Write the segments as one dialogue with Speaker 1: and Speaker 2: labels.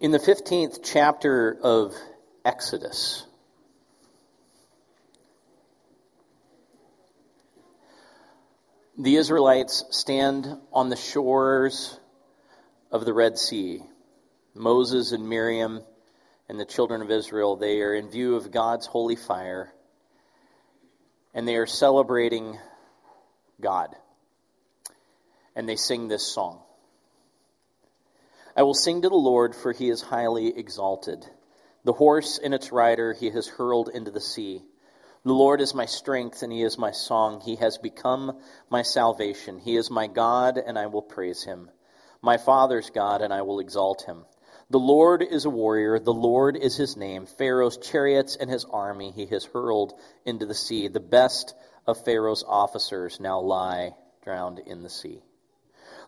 Speaker 1: In the 15th chapter of Exodus, the Israelites stand on the shores of the Red Sea. Moses and Miriam and the children of Israel, they are in view of God's holy fire, and they are celebrating God. And they sing this song. I will sing to the Lord, for he is highly exalted. The horse and its rider he has hurled into the sea. The Lord is my strength, and he is my song. He has become my salvation. He is my God, and I will praise him. My Father's God, and I will exalt him. The Lord is a warrior. The Lord is his name. Pharaoh's chariots and his army he has hurled into the sea. The best of Pharaoh's officers now lie drowned in the sea.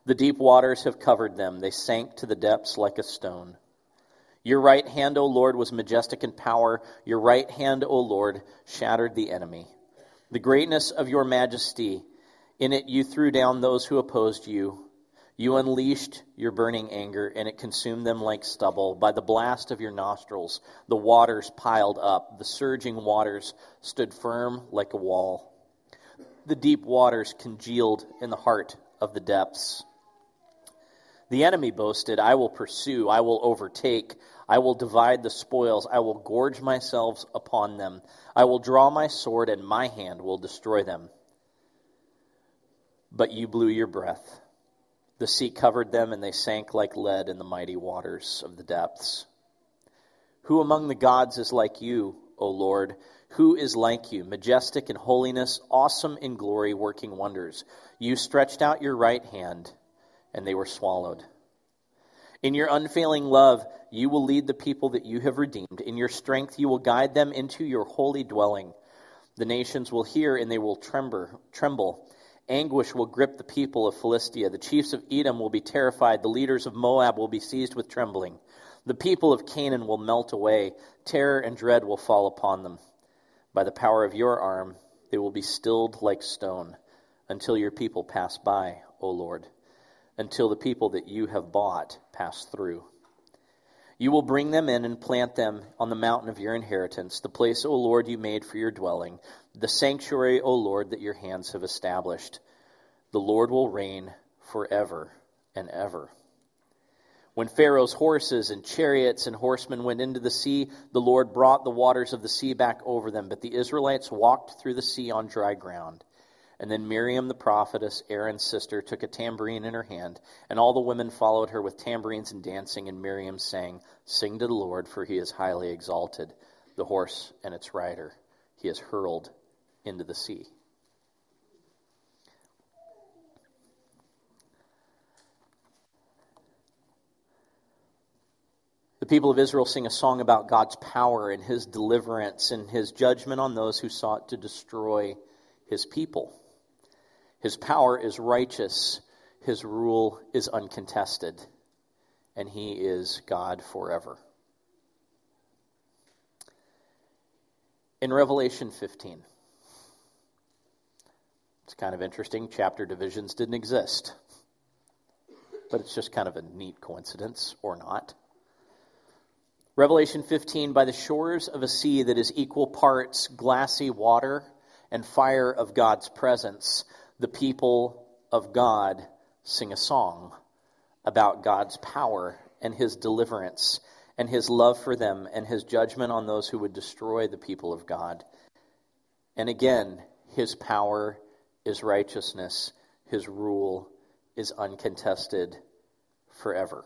Speaker 1: The deep waters have covered them. They sank to the depths like a stone. Your right hand, O Lord, was majestic in power. Your right hand, O Lord, shattered the enemy. The greatness of your majesty, in it you threw down those who opposed you. You unleashed your burning anger, and it consumed them like stubble. By the blast of your nostrils, the waters piled up. The surging waters stood firm like a wall. The deep waters congealed in the heart of the depths. The enemy boasted, I will pursue, I will overtake, I will divide the spoils, I will gorge myself upon them. I will draw my sword, and my hand will destroy them. But you blew your breath. The sea covered them, and they sank like lead in the mighty waters of the depths. Who among the gods is like you, O Lord? Who is like you, majestic in holiness, awesome in glory, working wonders? You stretched out your right hand and they were swallowed. In your unfailing love, you will lead the people that you have redeemed. In your strength, you will guide them into your holy dwelling. The nations will hear and they will tremble. Anguish will grip the people of Philistia. The chiefs of Edom will be terrified. The leaders of Moab will be seized with trembling. The people of Canaan will melt away. Terror and dread will fall upon them. By the power of your arm, they will be stilled like stone until your people pass by, O Lord until the people that you have bought pass through. You will bring them in and plant them on the mountain of your inheritance, the place, O Lord, you made for your dwelling, the sanctuary, O Lord, that your hands have established. The Lord will reign forever and ever. When Pharaoh's horses and chariots and horsemen went into the sea, the Lord brought the waters of the sea back over them, but the Israelites walked through the sea on dry ground. And then Miriam the prophetess, Aaron's sister, took a tambourine in her hand, and all the women followed her with tambourines and dancing, and Miriam sang, Sing to the Lord, for he is highly exalted. The horse and its rider he has hurled into the sea. The people of Israel sing a song about God's power and his deliverance and his judgment on those who sought to destroy his people. His power is righteous, his rule is uncontested, and he is God forever. In Revelation 15, it's kind of interesting. Chapter divisions didn't exist, but it's just kind of a neat coincidence, or not. Revelation 15 By the shores of a sea that is equal parts glassy water and fire of God's presence, the people of God sing a song about God's power and his deliverance and his love for them and his judgment on those who would destroy the people of God. And again, his power is righteousness, his rule is uncontested forever.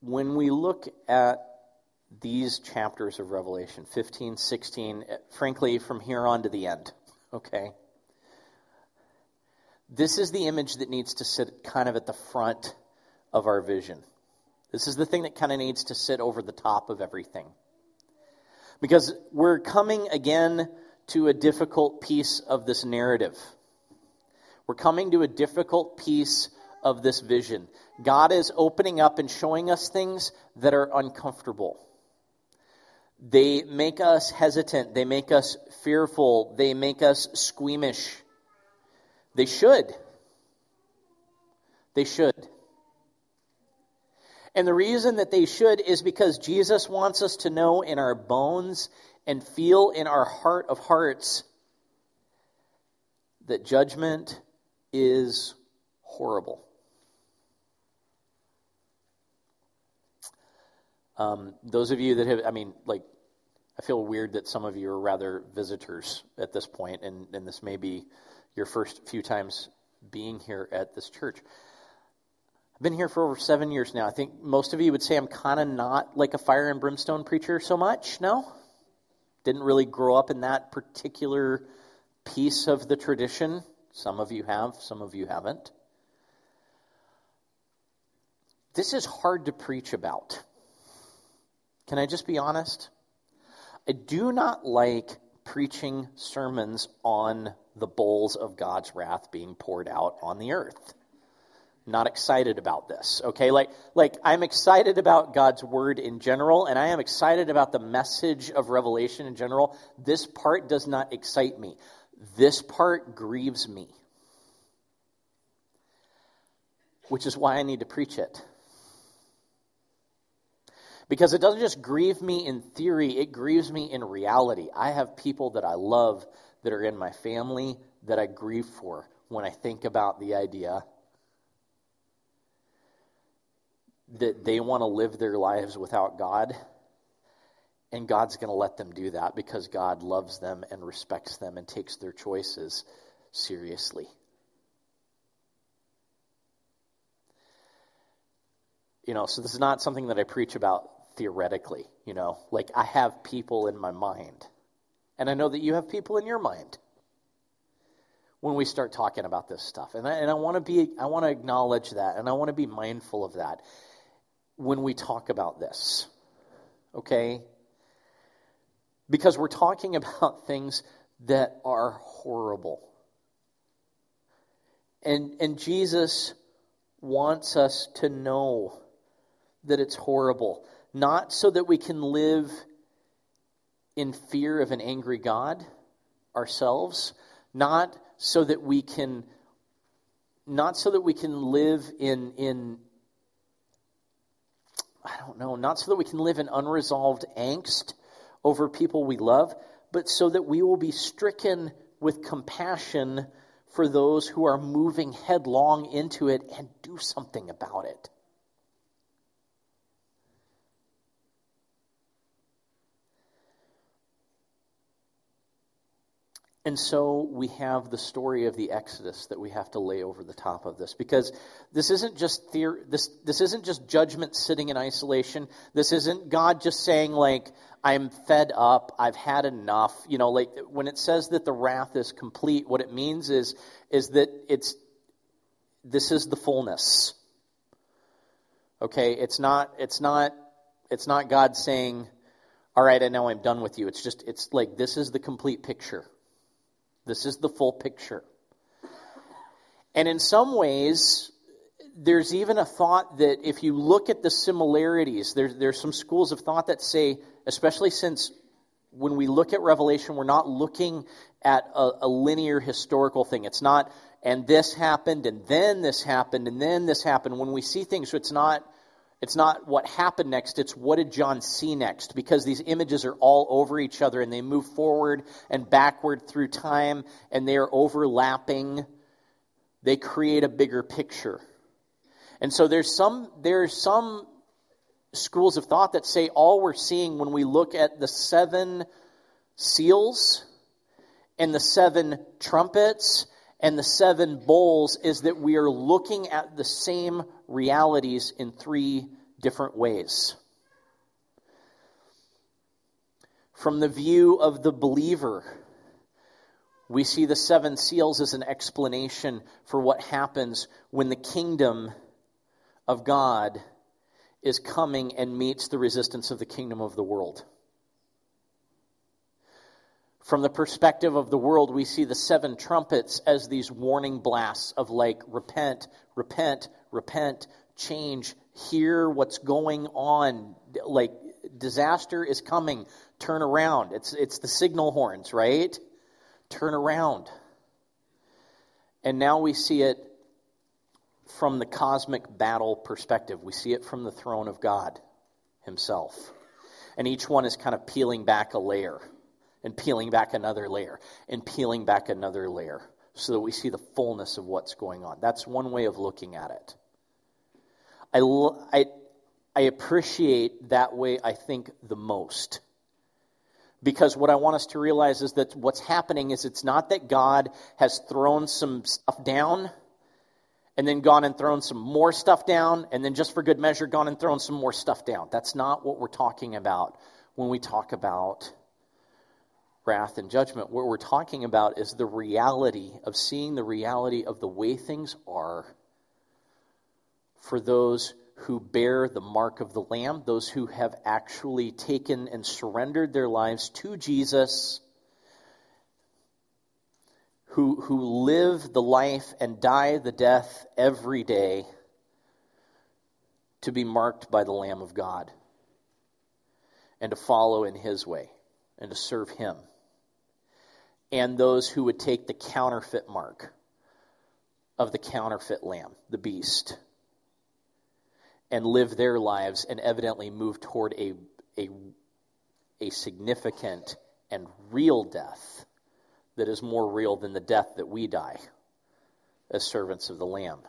Speaker 1: When we look at these chapters of Revelation 15, 16, eh, frankly, from here on to the end, okay? This is the image that needs to sit kind of at the front of our vision. This is the thing that kind of needs to sit over the top of everything. Because we're coming again to a difficult piece of this narrative. We're coming to a difficult piece of this vision. God is opening up and showing us things that are uncomfortable. They make us hesitant. They make us fearful. They make us squeamish. They should. They should. And the reason that they should is because Jesus wants us to know in our bones and feel in our heart of hearts that judgment is horrible. Um, those of you that have, I mean, like, I feel weird that some of you are rather visitors at this point, and, and this may be your first few times being here at this church. I've been here for over seven years now. I think most of you would say I'm kind of not like a fire and brimstone preacher so much. No? Didn't really grow up in that particular piece of the tradition. Some of you have, some of you haven't. This is hard to preach about. Can I just be honest? I do not like preaching sermons on the bowls of God's wrath being poured out on the earth. Not excited about this okay? Like like i'm excited about god's word in general and i am excited about the message of revelation in general. This part does not excite me. This part grieves me which is why i need to preach it because it doesn't just grieve me in theory it grieves me in reality i have people that i love that are in my family that i grieve for when i think about the idea that they want to live their lives without God. And God's going to let them do that because God loves them and respects them and takes their choices seriously. You know, so this is not something that I preach about theoretically, you know. Like I have people in my mind. And I know that you have people in your mind when we start talking about this stuff. And I, and I want to be I want to acknowledge that and I want to be mindful of that when we talk about this. Okay? Because we're talking about things that are horrible. And, and Jesus wants us to know that it's horrible, not so that we can live in fear of an angry God ourselves, not so that we can not so that we can live in in I don't know, not so that we can live in unresolved angst over people we love, but so that we will be stricken with compassion for those who are moving headlong into it and do something about it. And so we have the story of the Exodus that we have to lay over the top of this because this isn't just theor- this this isn't just judgment sitting in isolation. This isn't God just saying like I'm fed up, I've had enough. You know, like when it says that the wrath is complete, what it means is is that it's this is the fullness. Okay, it's not it's not it's not God saying, "All right, I know I'm done with you." It's just it's like this is the complete picture. This is the full picture. And in some ways, there's even a thought that if you look at the similarities, there, there's some schools of thought that say, especially since when we look at Revelation, we're not looking at a, a, linear historical thing. It's not, and this happened, and then this happened, and then this happened. When we see things, it's not it's not what happened next, it's what did John see next, because these images are all over each other and they move forward and backward through time and they are overlapping. They create a bigger picture. And so there's some there's some schools of thought that say all we're seeing when we look at the seven seals and the seven trumpets and the seven bowls is that we are looking at the same realities in three different ways. From the view of the believer, we see the seven seals as an explanation for what happens when the kingdom of God is coming and meets the resistance of the kingdom of the world. From the perspective of the world, we see the seven trumpets as these warning blasts of like, repent, repent, repent, change, hear what's going on. Like, disaster is coming, turn around. It's, it's the signal horns, right? Turn around. And now we see it from the cosmic battle perspective. We see it from the throne of God Himself. And each one is kind of peeling back a layer, and peeling back another layer, and peeling back another layer, so that we see the fullness of what's going on. That's one way of looking at it. I, I, I appreciate that way, I think, the most. Because what I want us to realize is that what's happening is it's not that God has thrown some stuff down and then gone and thrown some more stuff down, and then just for good measure, gone and thrown some more stuff down. That's not what we're talking about when we talk about wrath and judgment. What we're talking about is the reality of seeing the reality of the way things are for those who bear the mark of the Lamb, those who have actually taken and surrendered their lives to Jesus who, who live the life and die the death every day to be marked by the Lamb of God and to follow in his way and to serve him. And those who would take the counterfeit mark of the counterfeit lamb, the beast, and live their lives and evidently move toward a, a, a significant and real death that is more real than the death that we die as servants of the Lamb.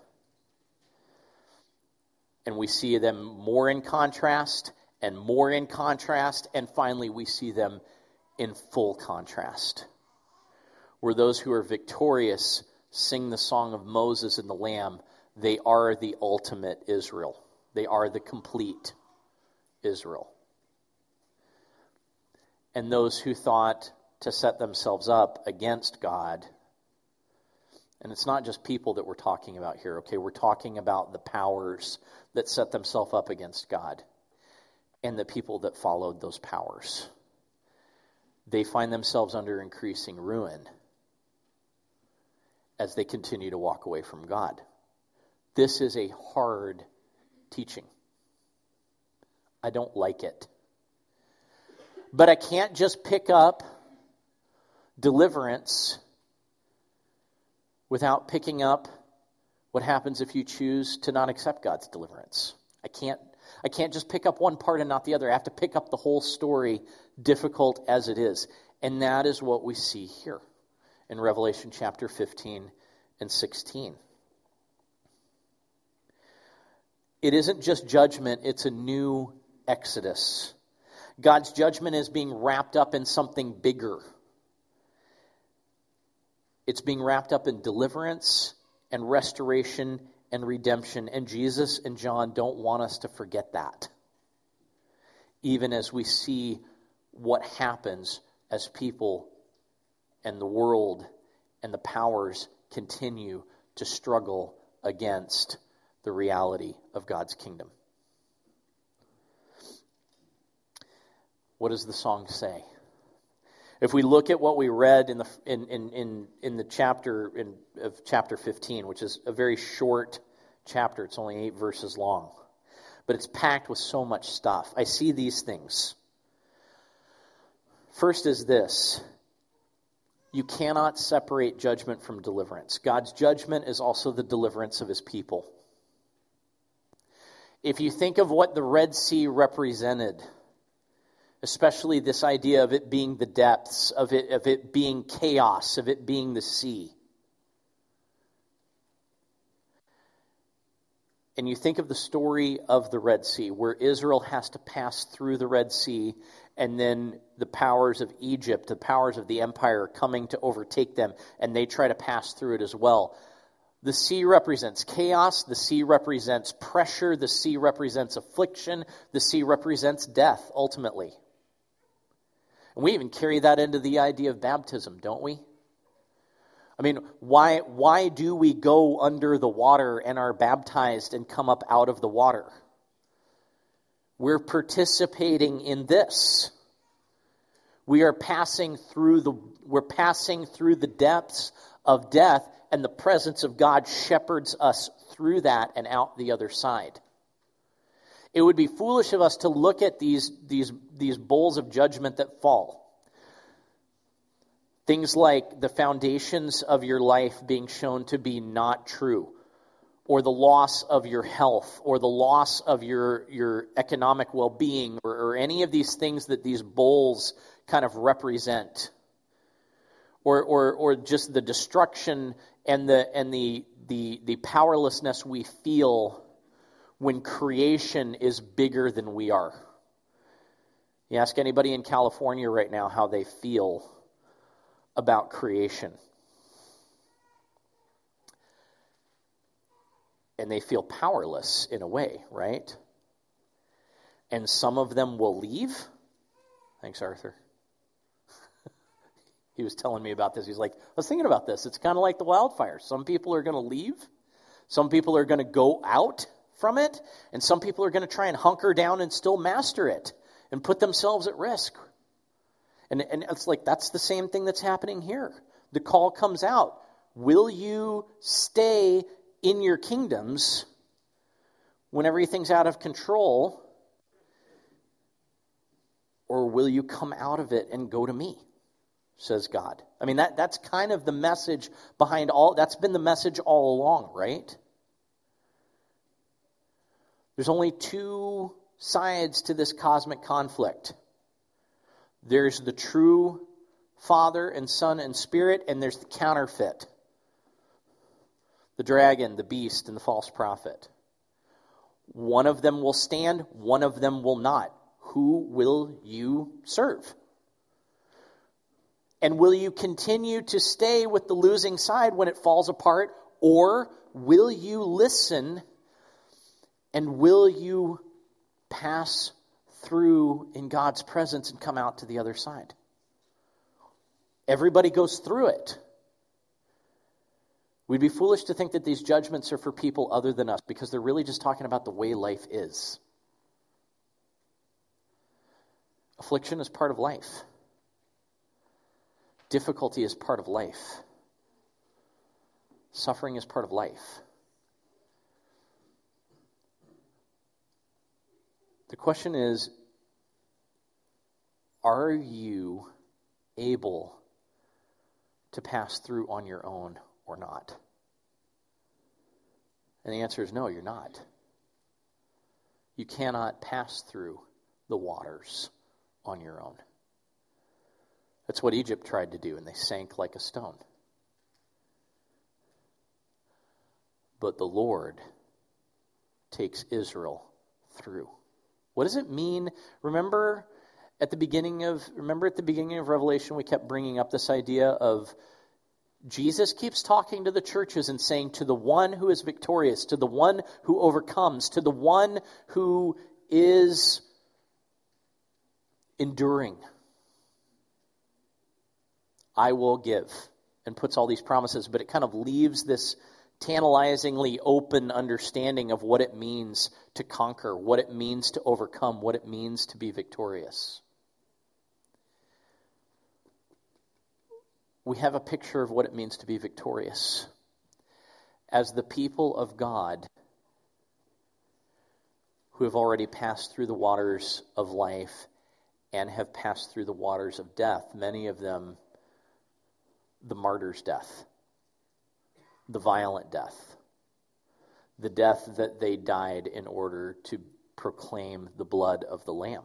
Speaker 1: And we see them more in contrast and more in contrast, and finally we see them in full contrast. Where those who are victorious sing the song of Moses and the Lamb, they are the ultimate Israel. They are the complete Israel. And those who thought to set themselves up against God. And it's not just people that we're talking about here, okay? We're talking about the powers that set themselves up against God and the people that followed those powers. They find themselves under increasing ruin as they continue to walk away from God. This is a hard teaching. I don't like it. But I can't just pick up deliverance without picking up what happens if you choose to not accept God's deliverance. I can't I can't just pick up one part and not the other. I have to pick up the whole story, difficult as it is. And that is what we see here in Revelation chapter 15 and 16. It isn't just judgment, it's a new exodus. God's judgment is being wrapped up in something bigger. It's being wrapped up in deliverance and restoration and redemption. And Jesus and John don't want us to forget that. Even as we see what happens as people and the world and the powers continue to struggle against the reality of God's kingdom. What does the song say? If we look at what we read in the, in, in, in, in the chapter in, of chapter 15, which is a very short chapter, it's only eight verses long, but it's packed with so much stuff. I see these things. First is this you cannot separate judgment from deliverance. God's judgment is also the deliverance of his people. If you think of what the Red Sea represented, especially this idea of it being the depths, of it, of it being chaos, of it being the sea. And you think of the story of the Red Sea, where Israel has to pass through the Red Sea, and then the powers of Egypt, the powers of the empire, coming to overtake them, and they try to pass through it as well. The sea represents chaos. The sea represents pressure. The sea represents affliction. The sea represents death, ultimately. And we even carry that into the idea of baptism, don't we? I mean, why, why do we go under the water and are baptized and come up out of the water? We're participating in this. We are passing through the, we're passing through the depths of death, and the presence of God shepherds us through that and out the other side. It would be foolish of us to look at these, these, these bowls of judgment that fall. Things like the foundations of your life being shown to be not true, or the loss of your health, or the loss of your, your economic well being, or, or any of these things that these bowls kind of represent. Or, or, or just the destruction and the, and the, the, the powerlessness we feel when creation is bigger than we are. You ask anybody in California right now how they feel about creation. And they feel powerless in a way, right? And some of them will leave. Thanks, Arthur. he was telling me about this. He's like, I was thinking about this. It's kind of like the wildfire. Some people are going to leave, some people are going to go out from it, and some people are going to try and hunker down and still master it and put themselves at risk. And, and it's like that's the same thing that's happening here. The call comes out Will you stay in your kingdoms when everything's out of control? Or will you come out of it and go to me? Says God. I mean, that, that's kind of the message behind all, that's been the message all along, right? There's only two sides to this cosmic conflict there's the true Father and Son and Spirit, and there's the counterfeit the dragon, the beast, and the false prophet. One of them will stand, one of them will not. Who will you serve? And will you continue to stay with the losing side when it falls apart, or will you listen and will you pass through in God's presence and come out to the other side. Everybody goes through it. We'd be foolish to think that these judgments are for people other than us because they're really just talking about the way life is. Affliction is part of life, difficulty is part of life, suffering is part of life. The question is Are you able to pass through on your own or not? And the answer is no, you're not. You cannot pass through the waters on your own. That's what Egypt tried to do, and they sank like a stone. But the Lord takes Israel through. What does it mean? Remember at the beginning of remember at the beginning of Revelation we kept bringing up this idea of Jesus keeps talking to the churches and saying to the one who is victorious, to the one who overcomes, to the one who is enduring. I will give and puts all these promises, but it kind of leaves this tantalizingly open understanding of what it means to conquer, what it means to overcome, what it means to be victorious. We have a picture of what it means to be victorious. As the people of God who have already passed through the waters of life and have passed through the waters of death, many of them the martyr's death the violent death, the death that they died in order to proclaim the blood of the Lamb,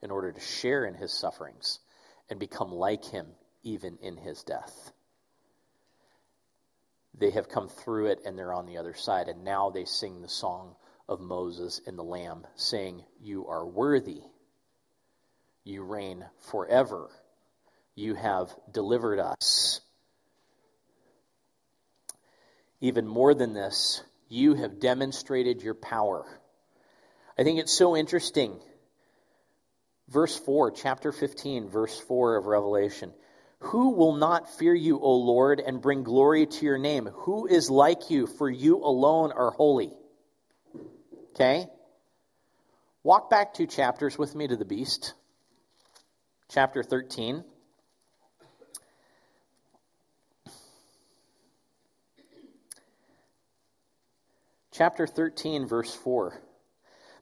Speaker 1: in order to share in his sufferings and become like him even in his death. They have come through it and they're on the other side, and now they sing the song of Moses and the Lamb, saying, You are worthy. You reign forever. You have delivered us even more than this, you have demonstrated your power. I think it's so interesting. Verse 4, chapter 15, verse 4 of Revelation. Who will not fear you, O Lord, and bring glory to your name? Who is like you, for you alone are holy? Okay? Walk back two chapters with me to the beast. Chapter 13. Chapter 13, verse 4.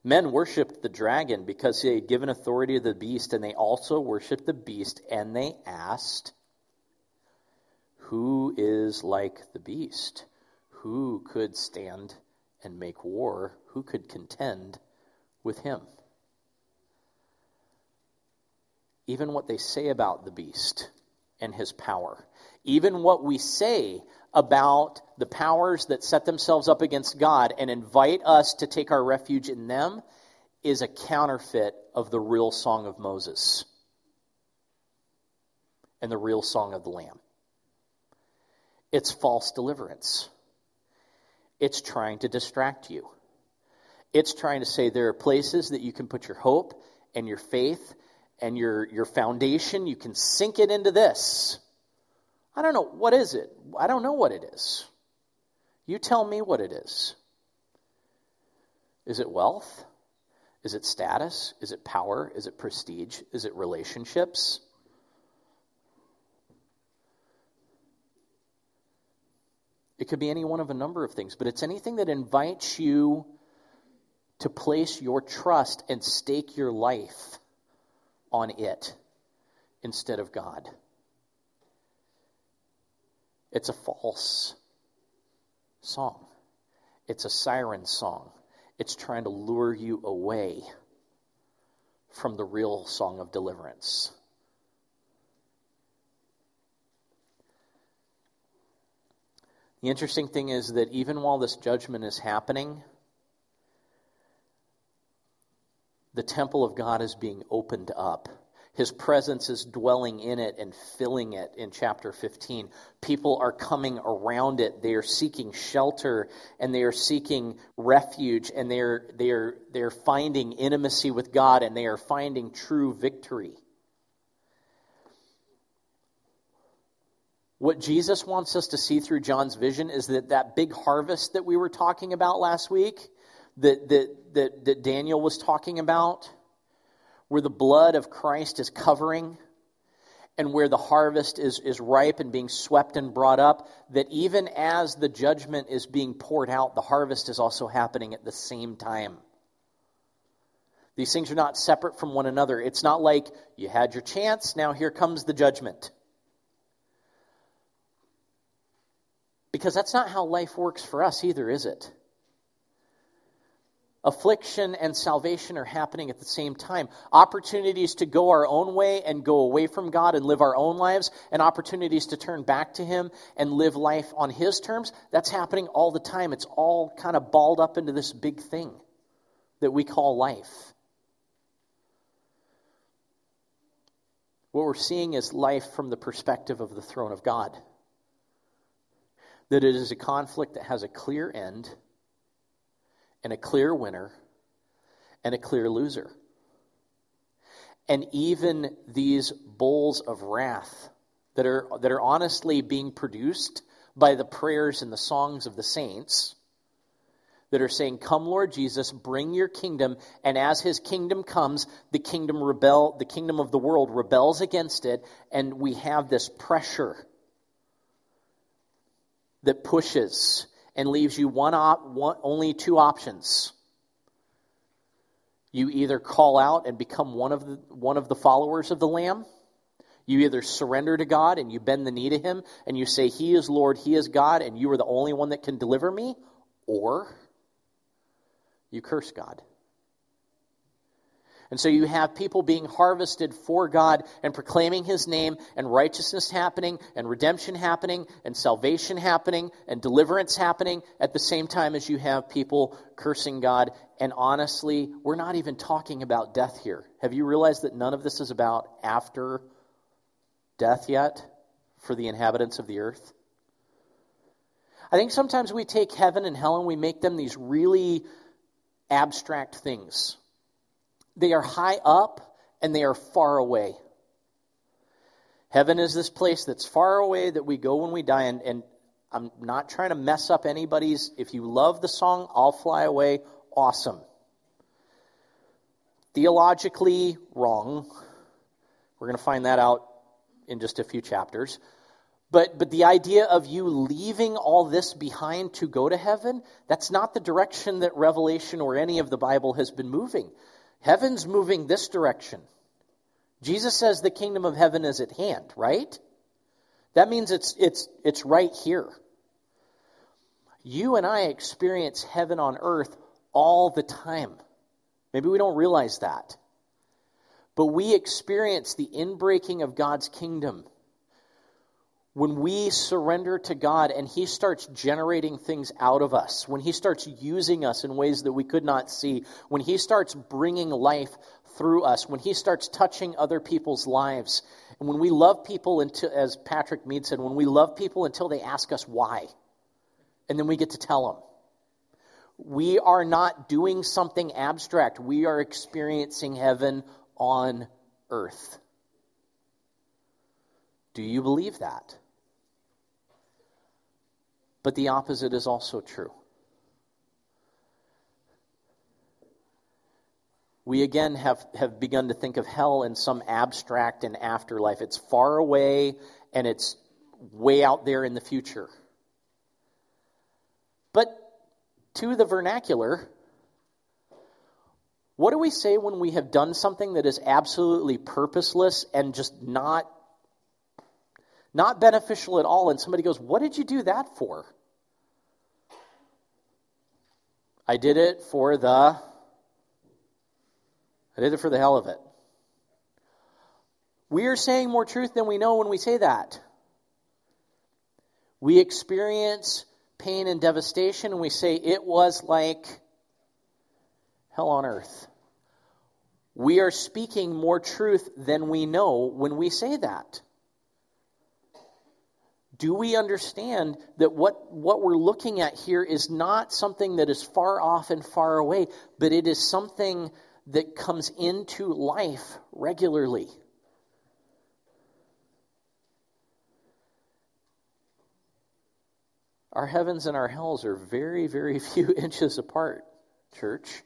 Speaker 1: Men worshipped the dragon because he had given authority to the beast, and they also worshipped the beast, and they asked, Who is like the beast? Who could stand and make war? Who could contend with him? Even what they say about the beast and his power, even what we say about the powers that set themselves up against God and invite us to take our refuge in them, is a counterfeit of the real song of Moses and the real song of the Lamb. It's false deliverance. It's trying to distract you. It's trying to say there are places that you can put your hope and your faith and your, your foundation. You can sink it into this. I don't know. What is it? I don't know what it is. You tell me what it is. Is it wealth? Is it status? Is it power? Is it prestige? Is it relationships? It could be any one of a number of things, but it's anything that invites you to place your trust and stake your life on it instead of God. It's a false song. It's a siren song. It's trying to lure you away from the real song of deliverance. The interesting thing is that even while this judgment is happening, the temple of God is being opened up. His presence is dwelling in it and filling it in chapter 15. People are coming around it. They are seeking shelter and they are seeking refuge and they are, they are, they are finding intimacy with God and they are finding true victory. What Jesus wants us to see through John's vision is that that big harvest that we were talking about last week, that, that, that, that Daniel was talking about, where the blood of Christ is covering and where the harvest is, is ripe and being swept and brought up, that even as the judgment is being poured out, the harvest is also happening at the same time. These things are not separate from one another. It's not like you had your chance, now here comes the judgment. Because that's not how life works for us either, is it? Affliction and salvation are happening at the same time. Opportunities to go our own way and go away from God and live our own lives, and opportunities to turn back to Him and live life on His terms, that's happening all the time. It's all kind of balled up into this big thing that we call life. What we're seeing is life from the perspective of the throne of God that it is a conflict that has a clear end and a clear winner and a clear loser. And even these bowls of wrath that are, that are honestly being produced by the prayers and the songs of the saints that are saying, Come, Lord Jesus, bring your kingdom. And as his kingdom comes, the kingdom rebel, the kingdom of the world rebels against it, and we have this pressure that pushes and leaves you one, op- one only two options. You either call out and become one of the, one of the followers of the Lamb. You either surrender to God and you bend the knee to Him and you say, He is Lord, He is God, and you are the only one that can deliver me, or you curse God. And so you have people being harvested for God and proclaiming his name and righteousness happening and redemption happening and salvation happening and deliverance happening at the same time as you have people cursing God. And honestly, we're not even talking about death here. Have you realized that none of this is about after death yet for the inhabitants of the earth? I think sometimes we take heaven and hell and we make them these really abstract things they are high up and they are far away. Heaven is this place that's far away that we go when we die. And, and I'm not trying to mess up anybody's. If you love the song, I'll Fly Away, awesome. Theologically wrong. We're going to find that out in just a few chapters. But, but the idea of you leaving all this behind to go to heaven, that's not the direction that Revelation or any of the Bible has been moving. Heaven's moving this direction. Jesus says the kingdom of heaven is at hand, right? That means it's, it's, it's right here. You and I experience heaven on earth all the time. Maybe we don't realize that. But we experience the inbreaking of God's kingdom when we surrender to God and He starts generating things out of us, when He starts using us in ways that we could not see, when He starts bringing life through us, when He starts touching other people's lives, and when we love people until, as Patrick Mead said, when we love people until they ask us why, and then we get to tell them. We are not doing something abstract. We are experiencing heaven on earth. Do you believe that? But the opposite is also true. We again have, have begun to think of hell in some abstract and afterlife. It's far away and it's way out there in the future. But to the vernacular, what do we say when we have done something that is absolutely purposeless and just not not beneficial at all, and somebody goes, What did you do that for? I did it for the. I did it for the hell of it. We are saying more truth than we know when we say that. We experience pain and devastation, and we say it was like hell on earth. We are speaking more truth than we know when we say that do we understand that what, what we're looking at here is not something that is far off and far away, but it is something that comes into life regularly? Our heavens and our hells are very, very few inches apart, church.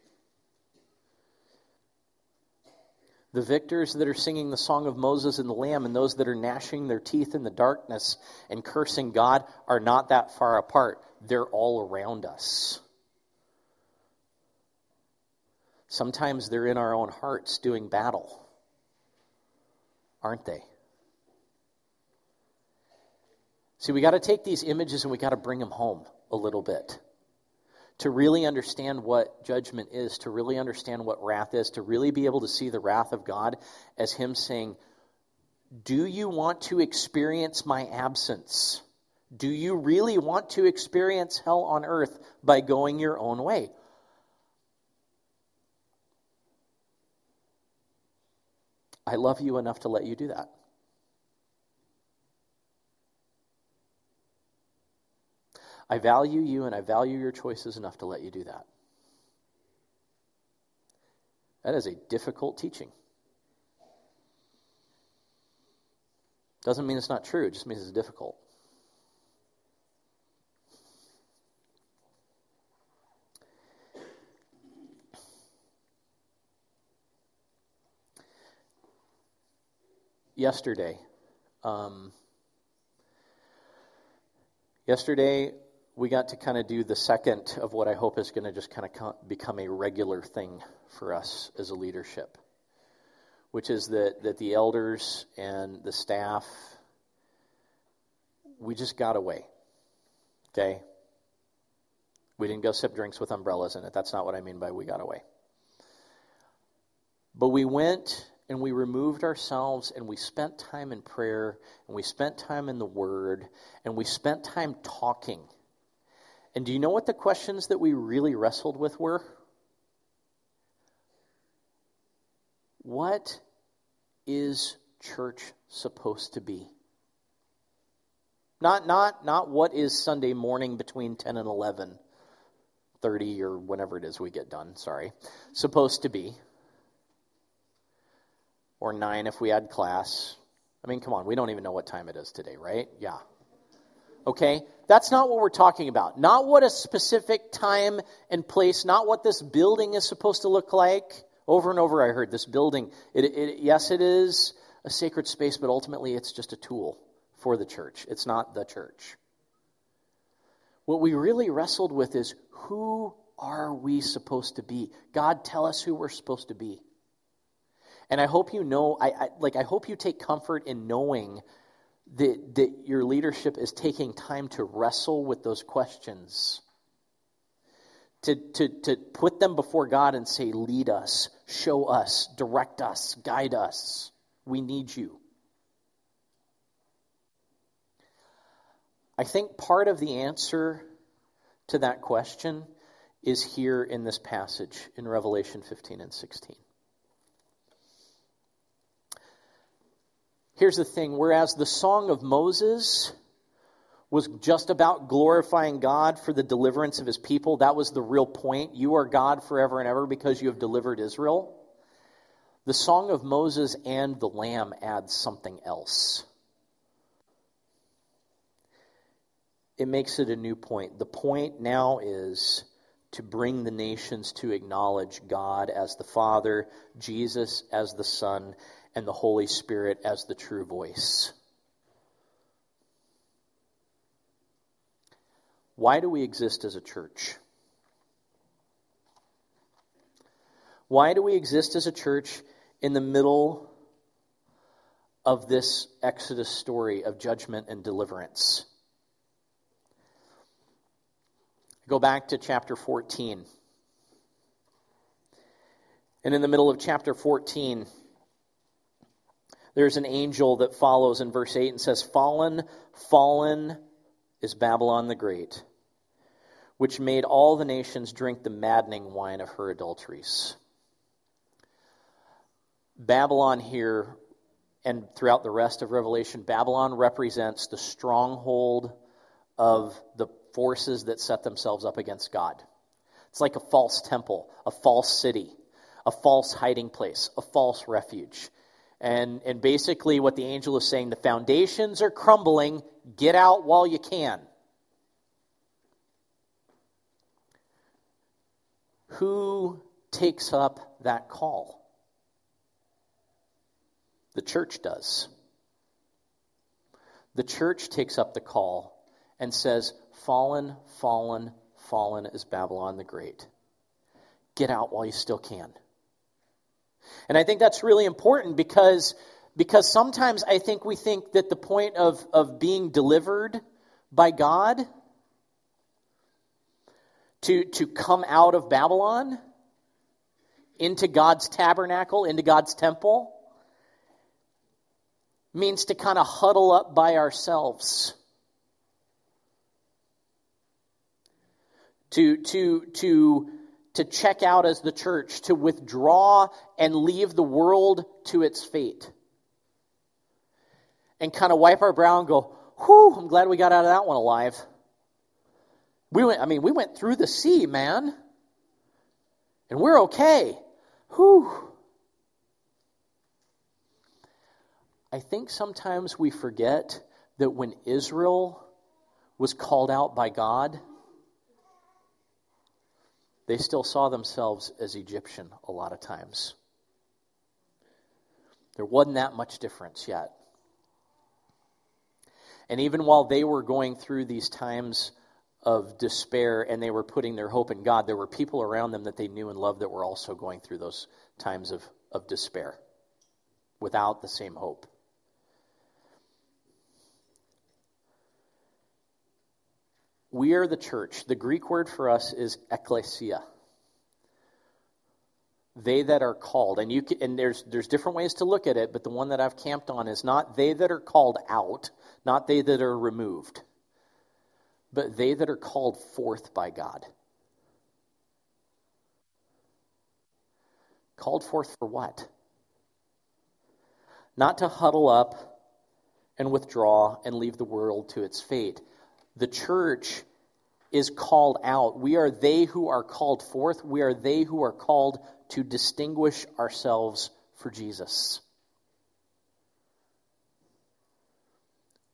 Speaker 1: The victors that are singing the song of Moses and the Lamb and those that are gnashing their teeth in the darkness and cursing God are not that far apart. They're all around us. Sometimes they're in our own hearts doing battle, aren't they? See, we got to take these images and we got to bring them home a little bit to really understand what judgment is, to really understand what wrath is, to really be able to see the wrath of God as Him saying, Do you want to experience my absence? Do you really want to experience hell on earth by going your own way? I love you enough to let you do that. I value you and I value your choices enough to let you do that. That is a difficult teaching. Doesn't mean it's not true, it just means it's difficult. Yesterday, um, yesterday we got to kind of do the second of what I hope is going to just kind of become a regular thing for us as a leadership, which is that, that the elders and the staff, we just got away. Okay? We didn't go sip drinks with umbrellas in it. That's not what I mean by we got away. But we went and we removed ourselves and we spent time in prayer and we spent time in the Word and we spent time talking and do you know what the questions that we really wrestled with were? What is church supposed to be? Not not not what is Sunday morning between 10 and 11 30 or whenever it is we get done, sorry. Supposed to be. Or 9 if we had class. I mean, come on, we don't even know what time it is today, right? Yeah. Okay? That's not what we're talking about. Not what a specific time and place, not what this building is supposed to look like. Over and over, I heard this building. It, it, yes, it is a sacred space, but ultimately it's just a tool for the church. It's not the church. What we really wrestled with is who are we supposed to be? God, tell us who we're supposed to be. And I hope you know, I, I like I hope you take comfort in knowing that, that your leadership is taking time to wrestle with those questions, to, to, to put them before God and say, Lead us, show us, direct us, guide us. We need you. I think part of the answer to that question is here in this passage in Revelation 15 and 16. Here's the thing whereas the Song of Moses was just about glorifying God for the deliverance of his people, that was the real point. You are God forever and ever because you have delivered Israel. The Song of Moses and the Lamb adds something else. It makes it a new point. The point now is to bring the nations to acknowledge God as the Father, Jesus as the Son, and the Holy Spirit as the true voice. Why do we exist as a church? Why do we exist as a church in the middle of this Exodus story of judgment and deliverance? Go back to chapter 14. And in the middle of chapter 14, there's an angel that follows in verse 8 and says, Fallen, fallen is Babylon the Great, which made all the nations drink the maddening wine of her adulteries. Babylon here and throughout the rest of Revelation, Babylon represents the stronghold of the forces that set themselves up against God. It's like a false temple, a false city, a false hiding place, a false refuge. And, and basically, what the angel is saying the foundations are crumbling. Get out while you can. Who takes up that call? The church does. The church takes up the call and says, Fallen, fallen, fallen is Babylon the Great. Get out while you still can. And I think that's really important because, because sometimes I think we think that the point of, of being delivered by God to, to come out of Babylon into God's tabernacle, into God's temple, means to kind of huddle up by ourselves. To, to, to to check out as the church, to withdraw and leave the world to its fate. And kind of wipe our brow and go, whew, I'm glad we got out of that one alive. We went, I mean, we went through the sea, man. And we're okay. Whew. I think sometimes we forget that when Israel was called out by God, they still saw themselves as Egyptian a lot of times. There wasn't that much difference yet. And even while they were going through these times of despair and they were putting their hope in God, there were people around them that they knew and loved that were also going through those times of, of despair without the same hope. We are the church. The Greek word for us is ecclesia. They that are called, and you can, and there's there's different ways to look at it, but the one that I've camped on is not they that are called out, not they that are removed, but they that are called forth by God. Called forth for what? Not to huddle up and withdraw and leave the world to its fate the church is called out. We are they who are called forth. We are they who are called to distinguish ourselves for Jesus.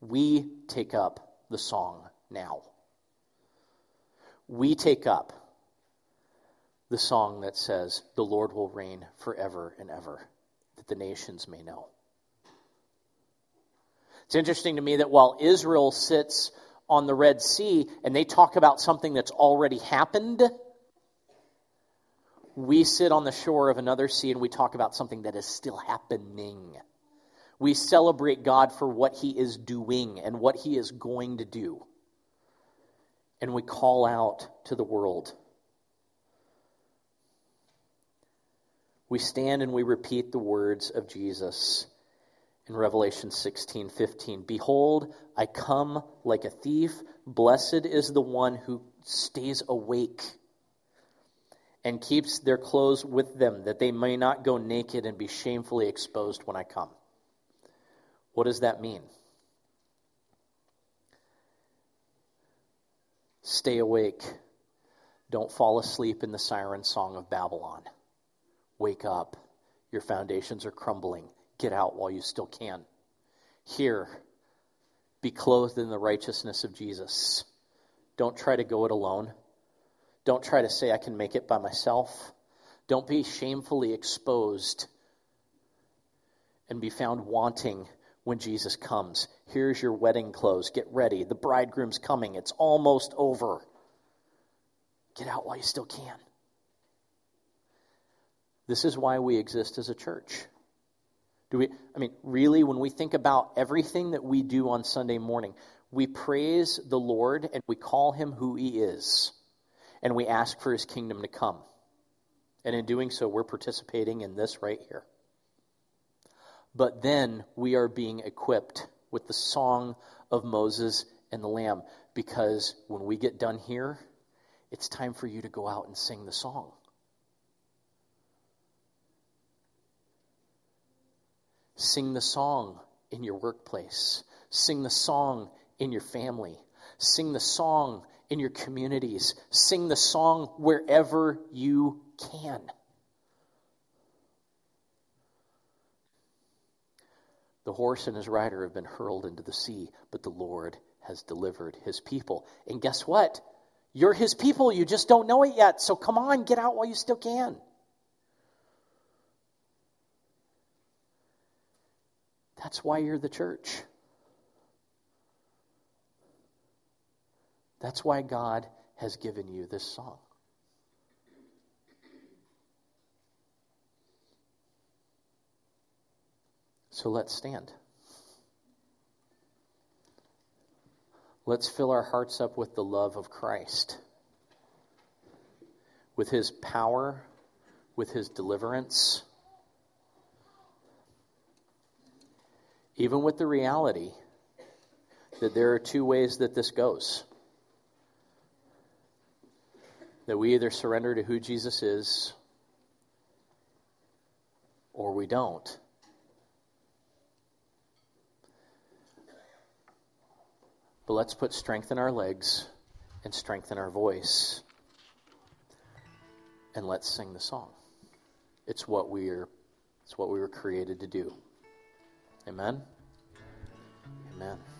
Speaker 1: We take up the song now. We take up the song that says, The Lord will reign forever and ever, that the nations may know. It's interesting to me that while Israel sits on the Red Sea and they talk about something that's already happened, we sit on the shore of another sea and we talk about something that is still happening. We celebrate God for what He is doing and what He is going to do. And we call out to the world. We stand and we repeat the words of Jesus in Revelation 16 15. Behold, I come like a thief. Blessed is the one who stays awake and keeps their clothes with them, that they may not go naked and be shamefully exposed when I come. What does that mean? Stay awake. Don't fall asleep in the siren song of Babylon. Wake up. Your foundations are crumbling. Get out while you still can. Here, be clothed in the righteousness of Jesus. Don't try to go it alone. Don't try to say, I can make it by myself. Don't be shamefully exposed and be found wanting when Jesus comes. Here's your wedding clothes. Get ready. The bridegroom's coming. It's almost over. Get out while you still can. This is why we exist as a church. Do we I mean really when we think about everything that we do on Sunday morning, we praise the Lord and we call him who he is and we ask for his kingdom to come. And in doing so, we're participating in this right here. But then we are being equipped with the song of Moses and the Lamb because when we get done here, it's time for you to go out and sing the song. Sing the song in your workplace. Sing the song in your family. Sing the song in your communities. Sing the song wherever you can. The horse and his rider have been hurled into the sea, but the Lord has delivered his people. And guess what? You're his people. You just don't know it yet. So come on, get out while you still can. That's why you're the church. That's why God has given you this song. So let's stand. Let's fill our hearts up with the love of Christ, with his power, with his deliverance even with the reality that there are two ways that this goes. That we either surrender to who Jesus is or we don't. But let's put strength in our legs and strength in our voice. And let's sing the song. It's what we're it's what we were created to do. Amen. Amen.